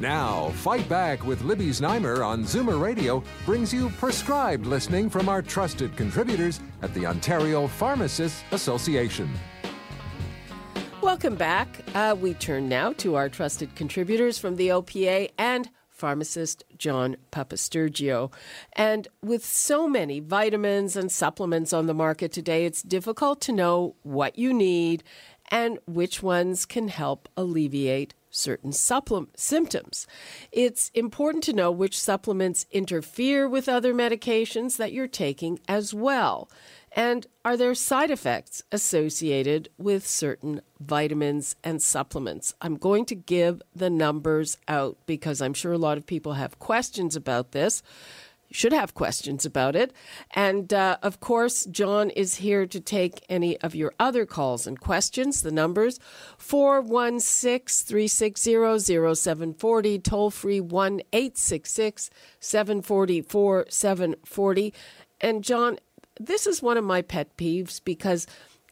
Now, Fight Back with Libby Znaimer on Zoomer Radio brings you prescribed listening from our trusted contributors at the Ontario Pharmacists Association. Welcome back. Uh, we turn now to our trusted contributors from the OPA and pharmacist John Papastergiou. And with so many vitamins and supplements on the market today, it's difficult to know what you need and which ones can help alleviate certain supplement symptoms. It's important to know which supplements interfere with other medications that you're taking as well. And are there side effects associated with certain vitamins and supplements? I'm going to give the numbers out because I'm sure a lot of people have questions about this should have questions about it. And uh, of course, John is here to take any of your other calls and questions. The numbers 416 360 0740, toll free 1 866 744 740. And John, this is one of my pet peeves because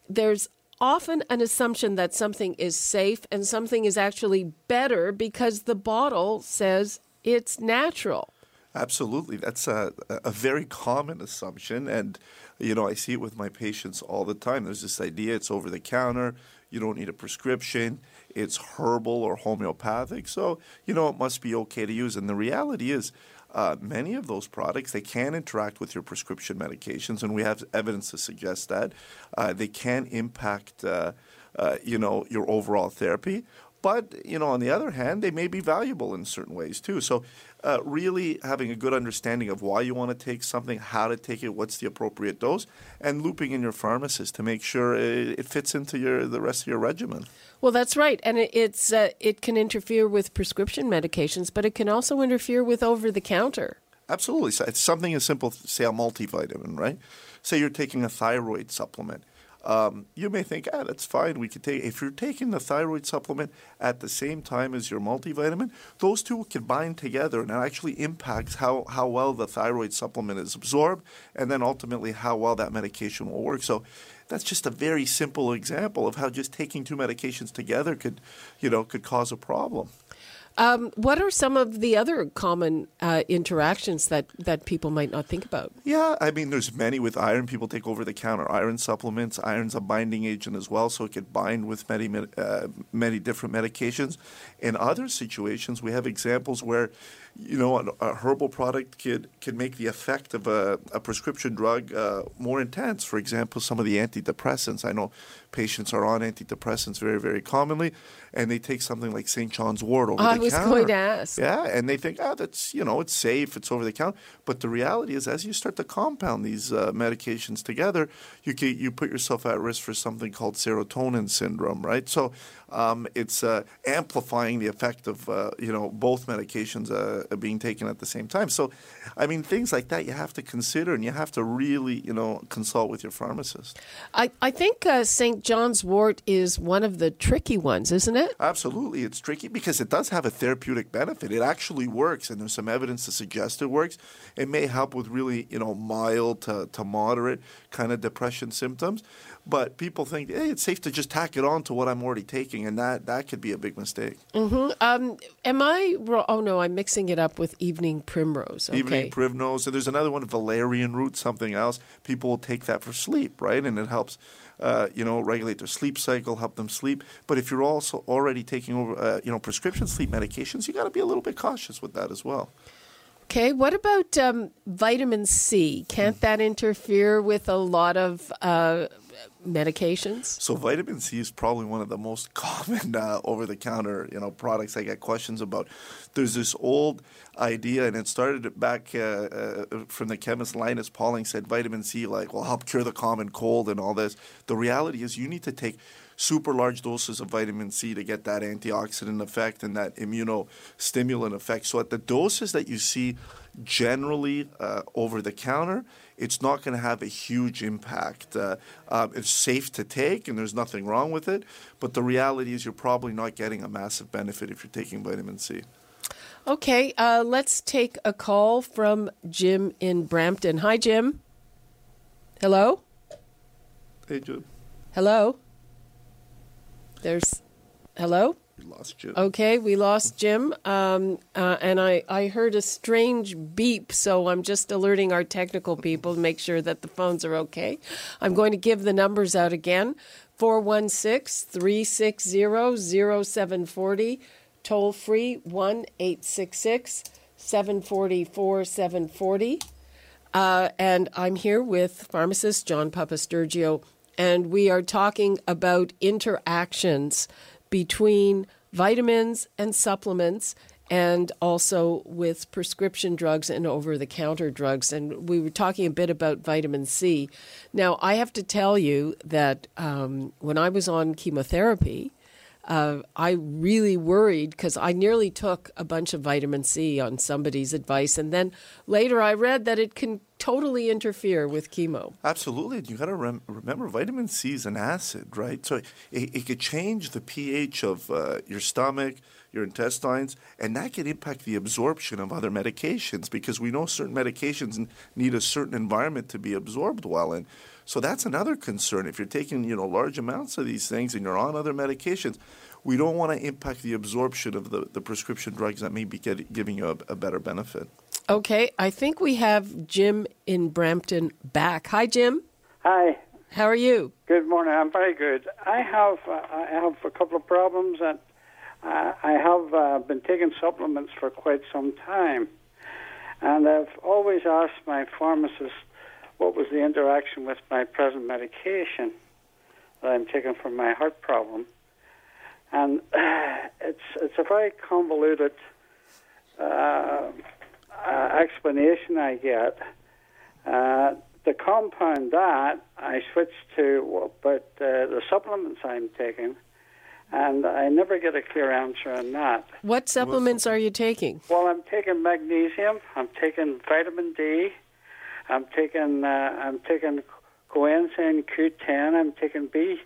there's often an assumption that something is safe and something is actually better because the bottle says it's natural. Absolutely. That's a, a very common assumption. And, you know, I see it with my patients all the time. There's this idea it's over the counter, you don't need a prescription, it's herbal or homeopathic. So, you know, it must be okay to use. And the reality is, uh, many of those products they can interact with your prescription medications, and we have evidence to suggest that uh, they can impact, uh, uh you know, your overall therapy. But you know, on the other hand, they may be valuable in certain ways too. So uh, really having a good understanding of why you want to take something, how to take it, what's the appropriate dose, and looping in your pharmacist to make sure it, it fits into your the rest of your regimen. Well, that's right, and it, it's uh, it can interfere with prescription medications, but it can also interfere with over the counter. Absolutely, so it's something as simple, say a multivitamin, right? Say you're taking a thyroid supplement um, you may think, ah, that's fine. We could take if you're taking the thyroid supplement at the same time as your multivitamin, those two can bind together, and it actually impacts how how well the thyroid supplement is absorbed, and then ultimately how well that medication will work. So. That's just a very simple example of how just taking two medications together could, you know, could cause a problem. Um, what are some of the other common uh, interactions that, that people might not think about? Yeah, I mean, there's many with iron. People take over the counter iron supplements. Iron's a binding agent as well, so it can bind with many uh, many different medications. In other situations, we have examples where you know, a, a, herbal product could can make the effect of a, a prescription drug uh, more intense. For example, some of the antidepressants. I know patients are on antidepressants very, very commonly, and they take something like St. John's Wort over oh, the counter. I was counter. going to ask. Yeah, and they think, ah, oh, that's you know, it's safe, it's over the counter. But the reality is, as you start to compound these uh, medications together, you can, you put yourself at risk for something called serotonin syndrome, right? So um, it's uh, amplifying the effect of uh, you know both medications uh, being taken at the same time. So, I mean, things like that you have to consider, and you have to really you know consult with your pharmacist. I I think St. Uh, John's Wort is one of the tricky ones, isn't it? Absolutely, it's tricky because it does have a therapeutic benefit. It actually works, and there's some evidence to suggest it works. It may help with really you know mild to, to moderate kind of depression symptoms. But people think, hey, it's safe to just tack it on to what I'm already taking, and that, that could be a big mistake. Mm-hmm. Um, am I? Oh no, I'm mixing it up with evening primrose. Okay. Evening primrose. And there's another one, valerian root, something else. People will take that for sleep, right? And it helps. Uh, you know, regulate their sleep cycle, help them sleep. But if you're also already taking over, uh, you know, prescription sleep medications, you got to be a little bit cautious with that as well. Okay, what about um, vitamin C? Can't that interfere with a lot of uh, medications? So vitamin C is probably one of the most common uh, over-the-counter, you know, products I get questions about. There's this old idea, and it started back uh, uh, from the chemist Linus Pauling said vitamin C like will help cure the common cold and all this. The reality is you need to take super large doses of vitamin C to get that antioxidant effect and that immunostimulant effect. So at the doses that you see generally uh, over the counter, it's not going to have a huge impact. Uh, uh, it's safe to take, and there's nothing wrong with it. But the reality is, you're probably not getting a massive benefit if you're taking vitamin C. Okay, uh, let's take a call from Jim in Brampton. Hi, Jim. Hello. Hey, Jim. Hello. There's. Hello. We lost Jim. Okay, we lost Jim, um, uh, and I, I heard a strange beep, so I'm just alerting our technical people to make sure that the phones are okay. I'm going to give the numbers out again 416 360 0740, toll free 1 866 744 740. Uh, and I'm here with pharmacist John Papastergiou, and we are talking about interactions between vitamins and supplements and also with prescription drugs and over the counter drugs. And we were talking a bit about vitamin C. Now, I have to tell you that um, when I was on chemotherapy, uh, I really worried because I nearly took a bunch of vitamin C on somebody's advice. And then later I read that it can totally interfere with chemo. Absolutely. You got to rem- remember vitamin C is an acid, right? So it, it could change the pH of uh, your stomach, your intestines, and that can impact the absorption of other medications because we know certain medications need a certain environment to be absorbed well in. So that's another concern. If you're taking, you know, large amounts of these things and you're on other medications, we don't want to impact the absorption of the, the prescription drugs that may be get, giving you a, a better benefit. Okay, I think we have Jim in Brampton back. Hi, Jim. Hi. How are you? Good morning. I'm very good. I have uh, I have a couple of problems, and uh, I have uh, been taking supplements for quite some time, and I've always asked my pharmacist what was the interaction with my present medication that I'm taking for my heart problem, and it's it's a very convoluted. Uh, uh, explanation I get. Uh, the compound that I switched to, but uh, the supplements I'm taking, and I never get a clear answer on that. What supplements are you taking? Well, I'm taking magnesium. I'm taking vitamin D. I'm taking uh, I'm taking coenzyme Q10. I'm taking B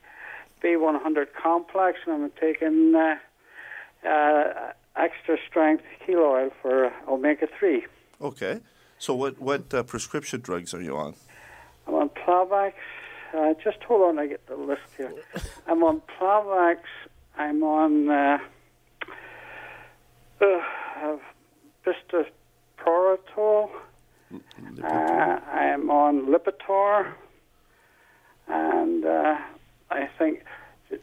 B100 complex, and I'm taking uh, uh, extra strength krill oil for omega 3. Okay. So, what, what uh, prescription drugs are you on? I'm on Plavix. Uh, just hold on, I get the list here. I'm on Plavix. I'm on uh, uh, Bistoproritol. Uh, I'm on Lipitor. And uh, I think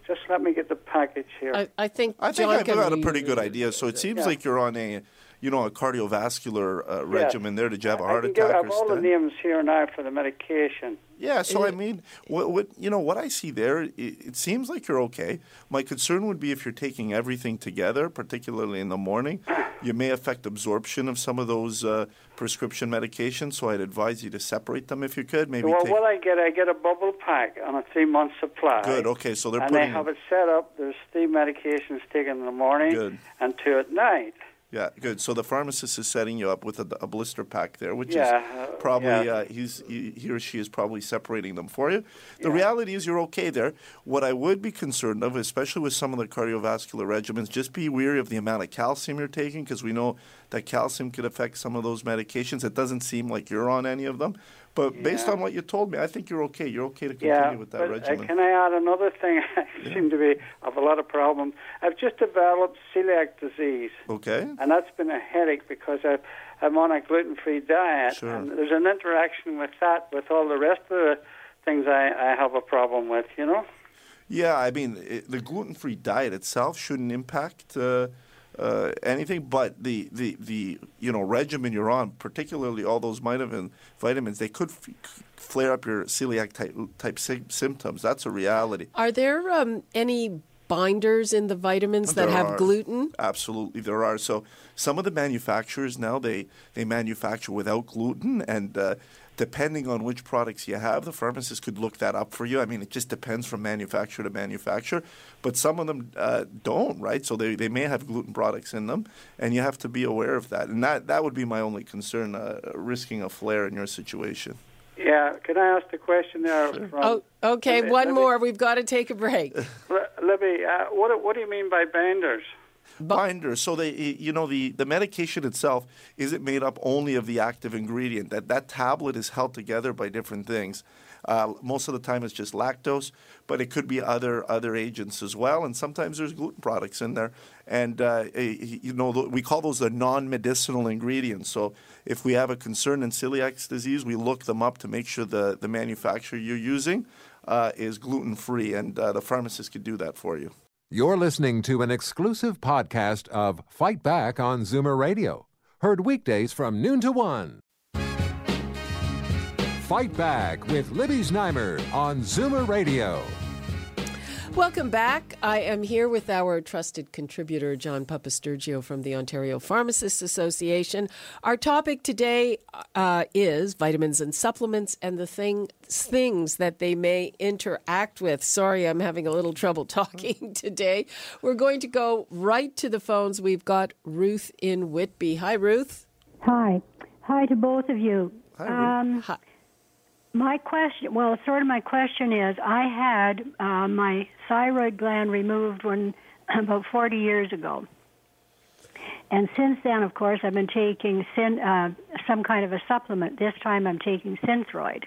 just let me get the package here. I, I think I think John I've got a pretty good idea. So it seems Yeah. like you're on a, you know, a cardiovascular uh, regimen there. Did you have a heart can attack give, I have or all the names here now for the medication. Yeah, so I mean, what, what you know, what I see there, it, it seems like you're okay. My concern would be if you're taking everything together, particularly in the morning, you may affect absorption of some of those uh, prescription medications. So I'd advise you to separate them if you could. Maybe well, take. what I get, I get a bubble pack on a three month supply. Good. Okay, so they're and they have it set up. There's three medications taken in the morning Good. and two at night. Yeah, good. So the pharmacist is setting you up with a, a blister pack there, which Yeah, is uh, probably yeah. uh, he's he, he or she is probably separating them for you. The reality is you're okay there. What I would be concerned of, especially with some of the cardiovascular regimens, just be wary of the amount of calcium you're taking because we know that calcium could affect some of those medications. It doesn't seem like you're on any of them, but based on what you told me, I think you're okay. You're okay to continue Yeah, with that but uh, regimen. can I add another thing? I seem to be have a lot of problems. I've just developed celiac disease, okay. and that's been a headache because I've, I'm on a gluten-free diet, Sure. and there's an interaction with that with all the rest of the things I, I have a problem with. You know. Yeah, I mean, it, the gluten free diet itself shouldn't impact uh, uh, anything, but the, the, the you know regimen you're on, particularly all those vitamin vitamins, they could f- flare up your celiac type type sy- symptoms. That's a reality. Are there um, any binders in the vitamins that There have are. gluten? Absolutely, there are. So some of the manufacturers now they they manufacture without gluten, and uh, depending on which products you have, the pharmacist could look that up for you. I mean, it just depends from manufacturer to manufacturer, but some of them uh, don't, right? So they, they may have gluten products in them, and you have to be aware of that. And that that would be my only concern, uh, risking a flare in your situation. Yeah, can I ask the question there? From, Oh, okay, me- one let me- more. We've got to take a break. Li- Libby, uh, what, what do you mean by binders? Binder. So they, you know, the, the medication itself isn't made up only of the active ingredient. That that tablet is held together by different things. Uh, most of the time, it's just lactose, but it could be other other agents as well. And sometimes there's gluten products in there. And uh, you know, we call those the non-medicinal ingredients. So if we have a concern in celiac disease, we look them up to make sure the the manufacturer you're using uh, is gluten free, and uh, the pharmacist could do that for you. You're listening to an exclusive podcast of Fight Back on Zoomer Radio, heard weekdays from noon to one. Fight Back with Libby Znaimer on Zoomer Radio. Welcome back. I am here with our trusted contributor, John Papastergiou from the Ontario Pharmacists Association. Our topic today uh, is vitamins and supplements and the thing, things that they may interact with. Sorry, I'm having a little trouble talking today. We're going to go right to the phones. We've got Ruth in Whitby. Hi, Ruth. Hi. Hi to both of you. Hi, Ruth. Um, Hi. My question, well, sort of my question is I had uh, my thyroid gland removed when about 40 years ago. And since then, of course, I've been taking syn, uh, some kind of a supplement. This time I'm taking Synthroid.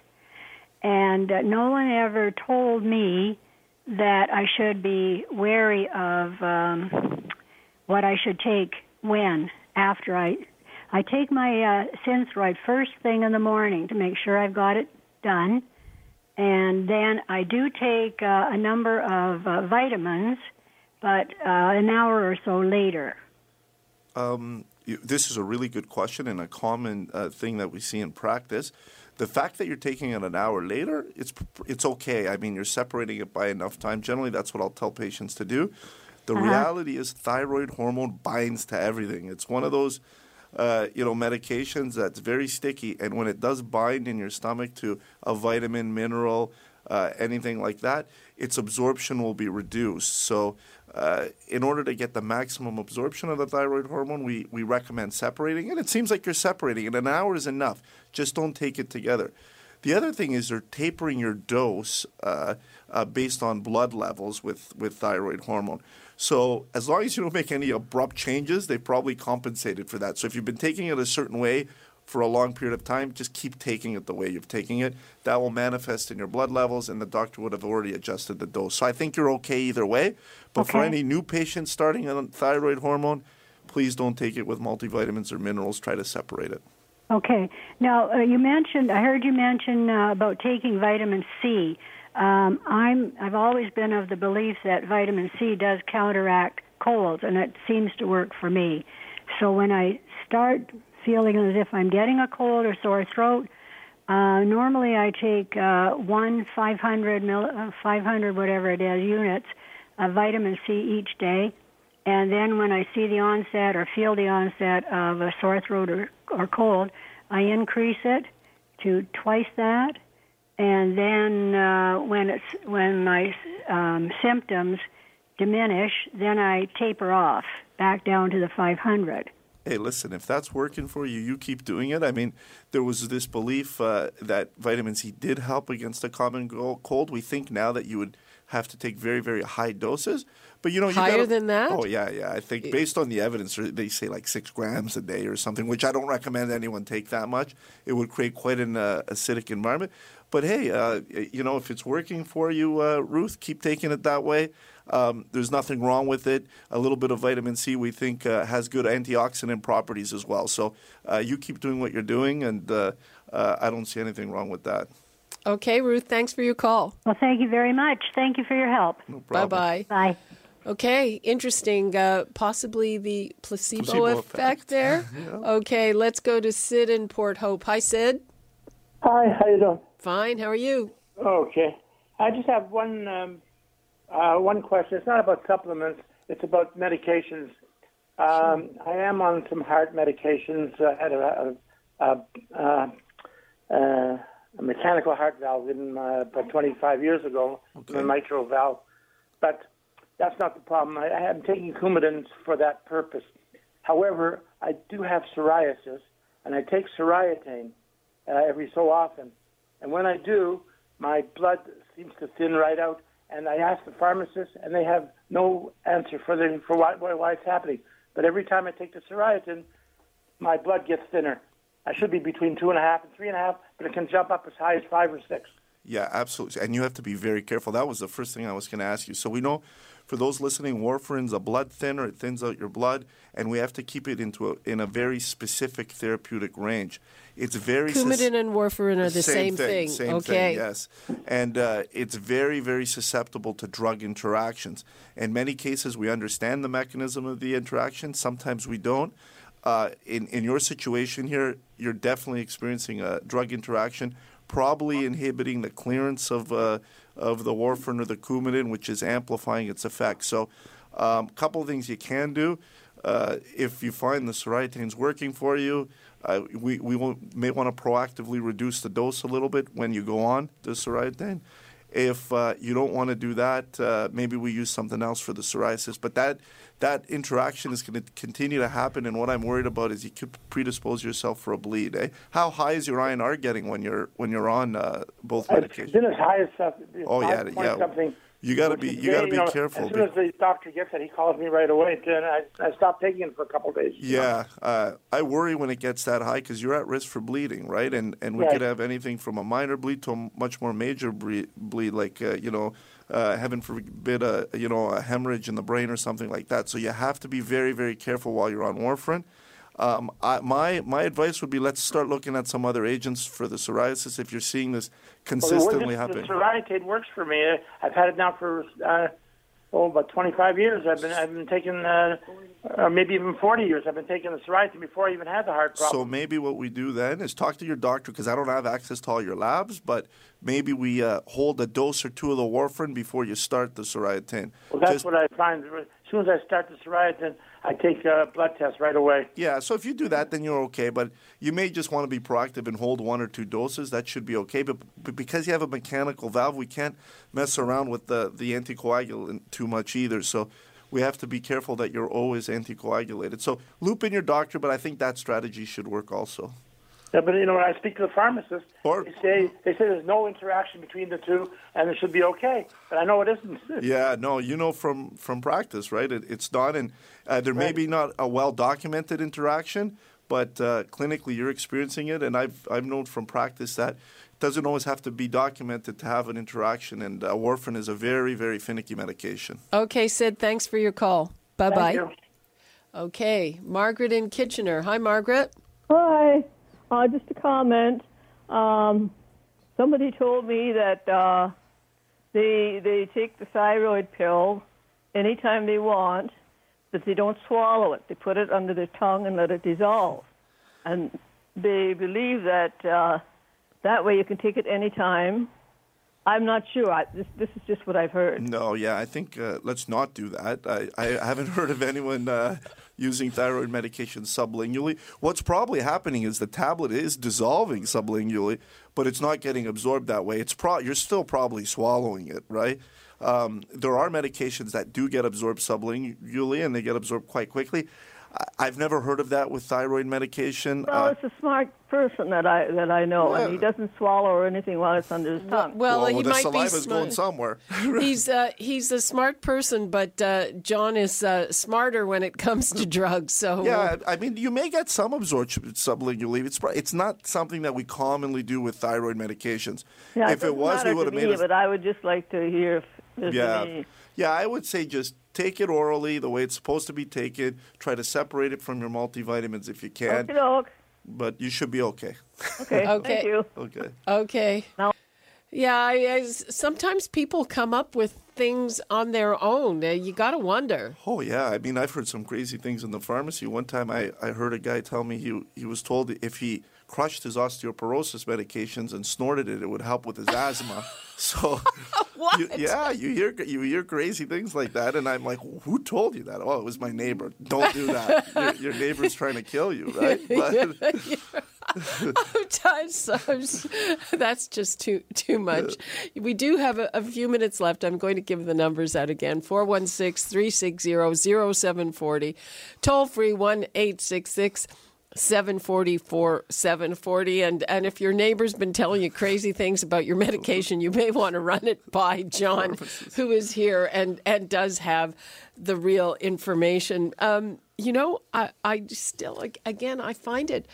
And uh, no one ever told me that I should be wary of um, what I should take when after I I take my uh, Synthroid first thing in the morning to make sure I've got it done, and then I do take uh, a number of uh, vitamins, but uh, an hour or so later. Um, you- this is a really good question and a common uh, thing that we see in practice. The fact that you're taking it an hour later, it's it's okay. I mean, you're separating it by enough time. Generally, that's what I'll tell patients to do. The reality is, thyroid hormone binds to everything. It's one of those, uh, you know, medications that's very sticky, and when it does bind in your stomach to a vitamin, mineral, uh, anything like that, its absorption will be reduced. So, uh, in order to get the maximum absorption of the thyroid hormone, we, we recommend separating it. It seems like you're separating it. An hour is enough. Just don't take it together. The other thing is they're tapering your dose uh, uh, based on blood levels with, with thyroid hormone. So as long as you don't make any abrupt changes, they probably compensated for that. So if you've been taking it a certain way for a long period of time, just keep taking it the way you've taking it. That will manifest in your blood levels, and the doctor would have already adjusted the dose. So I think you're okay either way. But for any new patients starting on thyroid hormone, please don't take it with multivitamins or minerals. Try to separate it. Okay. Now uh, you mentioned. I heard you mention uh, about taking vitamin C. Um, I'm. I've always been of the belief that vitamin C does counteract colds, and it seems to work for me. So when I start feeling as if I'm getting a cold or sore throat, uh, normally I take uh, one 500 mil, uh, 500 whatever it is units of vitamin C each day. And then when I see the onset or feel the onset of a sore throat or, or cold, I increase it to twice that. And then uh, when it's when my um, symptoms diminish, then I taper off back down to the 500. hey, listen, if that's working for you, you keep doing it. I mean, there was this belief uh, that vitamin C did help against a common cold. We think now that you would have to take very, very high doses. But you know, you Higher gotta- than that? Oh yeah, yeah. I think based on the evidence, they say like six grams a day or something, which I don't recommend anyone take that much. It would create quite an uh, acidic environment. But hey, uh, you know, if it's working for you, uh, Ruth, keep taking it that way. Um, there's nothing wrong with it. A little bit of vitamin C, we think, uh, has good antioxidant properties as well. So uh, you keep doing what you're doing, and uh, uh, I don't see anything wrong with that. Okay, Ruth, thanks for your call. Well, thank you very much. Thank you for your help. No Bye problem. bye. Bye. Okay, interesting. Uh, possibly the placebo, Placebo effect, effect. there. Okay, let's go to Sid in Port Hope. Hi, Sid. Hi, how you doing? Fine. How are you? Okay. I just have one um, Uh, one question. It's not about supplements. It's about medications. Um, I am on some heart medications. I had a, a, a, a, a mechanical heart valve in my, about 25 years ago, Okay. a mitral valve. But that's not the problem. I, I am taking Coumadin for that purpose. However, I do have psoriasis, and I take Soriatane uh, every so often. And when I do, my blood seems to thin right out. And I ask the pharmacist, and they have no answer for the for why, why, why it's happening. But every time I take the Soriatane, my blood gets thinner. I should be between two and a half and three and a half, but it can jump up as high as five or six. Yeah, absolutely. And you have to be very careful. That was the first thing I was going to ask you. So we know for those listening, warfarin's a blood thinner. It thins out your blood, and we have to keep it into a, in a very specific therapeutic range. It's very sus- Coumadin and warfarin are the same, thing. Same okay. thing, yes. And uh, it's very, very susceptible to drug interactions. In many cases, we understand the mechanism of the interaction. Sometimes we don't. Uh, in, in your situation here, you're definitely experiencing a drug interaction, probably inhibiting the clearance of, uh, of the warfarin or the Coumadin, which is amplifying its effect. So, a um, couple of things you can do. Uh, if you find the Soriatane's working for you, uh, we, we may want to proactively reduce the dose a little bit when you go on the Soriatane. If uh, you don't want to do that, uh, maybe we use something else for the psoriasis. But that that interaction is going to continue to happen, and what I'm worried about is you could predispose yourself for a bleed. Eh? How high is your INR getting when you're when you're on uh, both It's medications? been as high as uh, Oh, yeah, yeah. something. You got to be you got to be know, careful. As soon as the doctor gets it, he calls me right away, and I, I stop taking it for a couple of days. Yeah, uh, I worry when it gets that high because you're at risk for bleeding, right? And and we Right. could have anything from a minor bleed to a much more major bleed, like uh, you know, uh, heaven forbid, a you know a hemorrhage in the brain or something like that. So you have to be very very careful while you're on warfarin. Um, I, my my advice would be let's start looking at some other agents for the psoriasis if you're seeing this Well, the- consistently the, happening. The Soriatane works for me. Uh, I've had it now for uh, oh about 25 years. I've been I've been taking uh, or maybe even 40 years. I've been taking the Soriatane before I even had the heart problem. So maybe what we do then is talk to your doctor because I don't have access to all your labs, but maybe we uh, hold a dose or two of the warfarin before you start the Soriatane. well, that's Just- what I find. As soon as I start the Soriatane, I take a blood test right away. Yeah, so if you do that, then you're okay. But you may just want to be proactive and hold one or two doses. That should be okay. But, but because you have a mechanical valve, we can't mess around with the, the anticoagulant too much either. So we have to be careful that you're always anticoagulated. So loop in your doctor, but I think that strategy should work also. Yeah, but you know, when I speak to the pharmacist, Or- they say they say there's no interaction between the two, and it should be okay. But I know it isn't. Yeah, no, you know from from practice, right? It, it's not, and uh, there may be not a well documented interaction, but uh, clinically you're experiencing it, and I've I've known from practice that it doesn't always have to be documented to have an interaction, and uh, warfarin is a very very finicky medication. Okay, Sid, thanks for your call. Bye Thank bye. you. Okay, Margaret in Kitchener. Hi, Margaret. Hi. Uh, just a comment. Um, somebody told me that uh, they they take the thyroid pill anytime they want, but they don't swallow it. They put it under their tongue and let it dissolve, and they believe that uh, that way you can take it anytime. I'm not sure. I, this this is just what I've heard. No, yeah, I think uh, let's not do that. I, I haven't heard of anyone uh, using thyroid medication sublingually. What's probably happening is the tablet is dissolving sublingually, but it's not getting absorbed that way. It's pro- you're still probably swallowing it, right? Um, there are medications that do get absorbed sublingually, and they get absorbed quite quickly. I- I've never heard of that with thyroid medication. Well, Uh, it's a smart person that I that I know, and he doesn't swallow or anything while it's under his tongue. Well, well, he the might be saliva's going somewhere. he's uh, he's a smart person, but uh, John is uh, smarter when it comes to drugs. So Yeah, I mean, you may get some absorption sublingually. It's it's not something that we commonly do with thyroid medications. Yeah, if it doesn't was, we would have made it. But I would just like to hear if there's Yeah, any. yeah. I would say just take it orally the way it's supposed to be taken. Try to separate it from your multivitamins if you can, Okay, doke. but you should be okay. Okay. Okay. Thank you. okay. Okay. No. Yeah, I, I, sometimes people come up with things on their own. Uh, you got to wonder. Oh yeah, I mean I've heard some crazy things in the pharmacy. One time I, I heard a guy tell me he he was told if he crushed his osteoporosis medications and snorted it, it would help with his asthma. So What? you- yeah, you hear you hear crazy things like that, and I'm like, who told you that? Oh, it was my neighbor. Don't do that. your, your neighbor's trying to kill you, right? But, Sometimes that's just too too much. We do have a, a few minutes left. I'm going to give the numbers out again 416 360 0740. Toll free 1 866 744 740. And, and if your neighbor's been telling you crazy things about your medication, you may want to run it by John, who is here and, and does have the real information. Um, you know, I, I still, again, I find it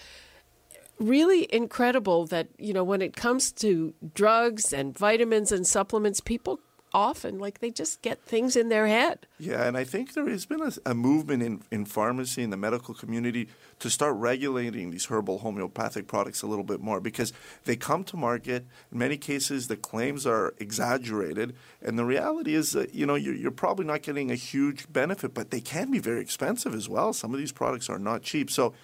really incredible that you know when it comes to drugs and vitamins and supplements people often like they just get things in their head Yeah, and I think there has been a, a movement in, in pharmacy and the medical community to start regulating these herbal homeopathic products a little bit more because they come to market. In many cases, the claims are exaggerated, and the reality is that you know you're, you're probably not getting a huge benefit, but they can be very expensive as well. Some of these products are not cheap, so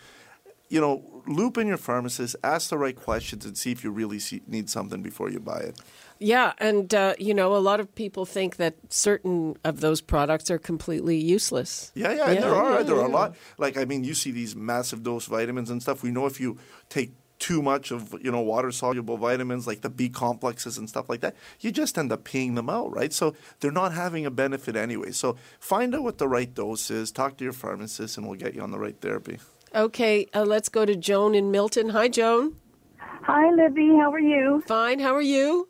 you know, loop in your pharmacist, ask the right questions, and see if you really see, need something before you buy it. yeah and uh, you know a lot of people think that certain of those products are completely useless Yeah, yeah, and Yeah, there are yeah, there are a lot. Like I mean, you see these massive dose vitamins and stuff. We know if you take too much of you know water soluble vitamins like the B complexes and stuff like that, you just end up peeing them out, right? So they're not having a benefit anyway. So find out what the right dose is. Talk to your pharmacist, and we'll get you on the right therapy. Okay uh, let's go to joan in milton hi joan Hi, Libby. How are you? fine how are you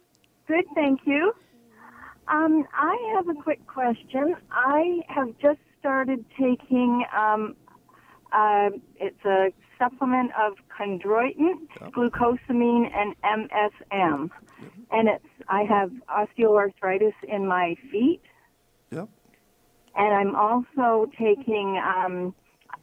Good, thank you. Um, I have a quick question. I have just started taking. Um, uh, it's a supplement of chondroitin, glucosamine, and MSM, and it's. I have osteoarthritis in my feet, Yep. and I'm also taking um,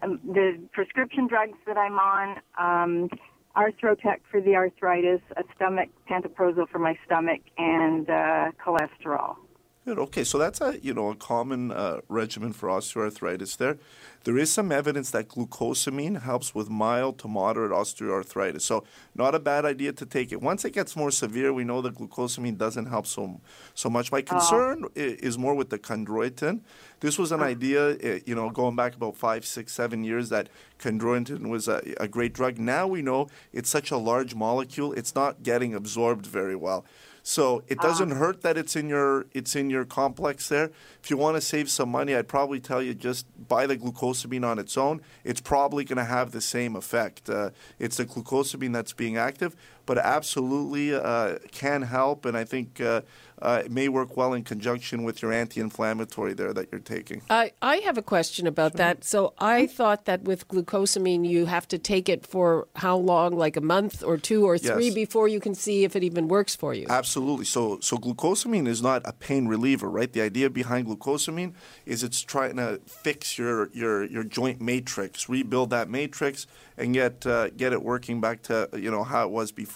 the prescription drugs that I'm on. Um, Arthrotec for the arthritis, a stomach pantoprazole for my stomach, and uh, cholesterol. Good. Okay, so that's a you know a common uh, regimen for osteoarthritis. There, there is some evidence that glucosamine helps with mild to moderate osteoarthritis. So not a bad idea to take it. Once it gets more severe, we know that glucosamine doesn't help so so much. My concern is more with the chondroitin. This was an idea, uh, you know, going back about five, six, seven years that chondroitin was a, a great drug. Now we know it's such a large molecule; it's not getting absorbed very well. So it doesn't hurt that it's in your it's in your complex there. If you want to save some money, I'd probably tell you just buy the glucosamine on its own. It's probably going to have the same effect. Uh, it's the glucosamine that's being active, but absolutely uh, can help, and I think uh, uh, it may work well in conjunction with your anti-inflammatory there that you're taking. I, I have a question about that. So I thought that with glucosamine, you have to take it for how long, like a month or two or three, Yes. before you can see if it even works for you. Absolutely. So, so glucosamine is not a pain reliever, right? The idea behind glucosamine is it's trying to fix your your, your joint matrix, rebuild that matrix, and get uh, get it working back to you know how it was before.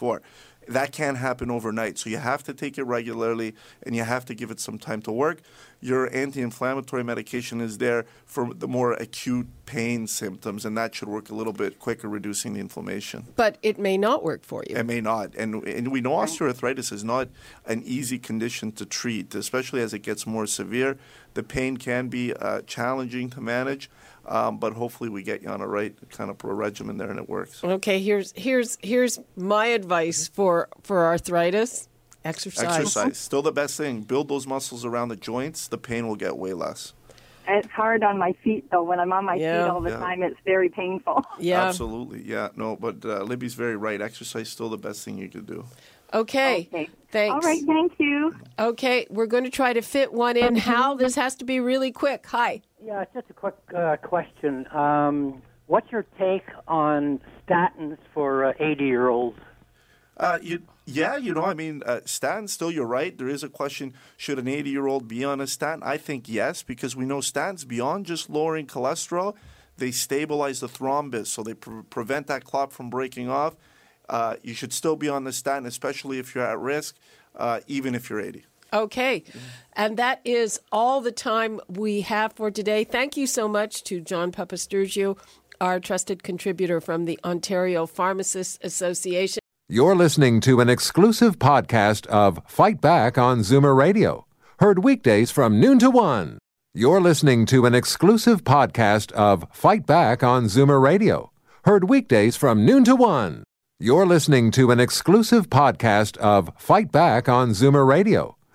That can't happen overnight. So you have to take it regularly, and you have to give it some time to work. Your anti-inflammatory medication is there for the more acute pain symptoms, and that should work a little bit quicker, reducing the inflammation. But it may not work for you. It may not. And, and we know osteoarthritis is not an easy condition to treat, especially as it gets more severe. The pain can be uh, challenging to manage, um, but hopefully we get you on a right kind of regimen there and it works. Okay, here's here's here's my advice for for arthritis: exercise. Exercise, still the best thing. Build those muscles around the joints, the pain will get way less. It's hard on my feet though. When I'm on my Yeah. feet all the Yeah. time, it's very painful. Yeah. Absolutely. Yeah, no, but uh, Libby's very right. Exercise still the best thing you could do. Okay. Okay. Thanks. All right, thank you. Okay, we're going to try to fit one in. Hal, this has to be really quick. Hi. Yeah, just a quick uh, question. Um, what's your take on statins for uh, 80 year olds? Uh, you, yeah, you know, I mean, uh, statins, still, you're right. There is a question should an 80 year old be on a statin? I think yes, because we know statins, beyond just lowering cholesterol, they stabilize the thrombus, so they pre- prevent that clot from breaking off. Uh, you should still be on the statin, especially if you're at risk, uh, even if you're 80. Okay. And that is all the time we have for today. Thank you so much to John Papastergiou, our trusted contributor from the Ontario Pharmacists Association. You're listening to an exclusive podcast of Fight Back on Zoomer Radio, heard weekdays from noon to one. You're listening to an exclusive podcast of Fight Back on Zoomer Radio, heard weekdays from noon to one. You're listening to an exclusive podcast of Fight Back on Zoomer Radio,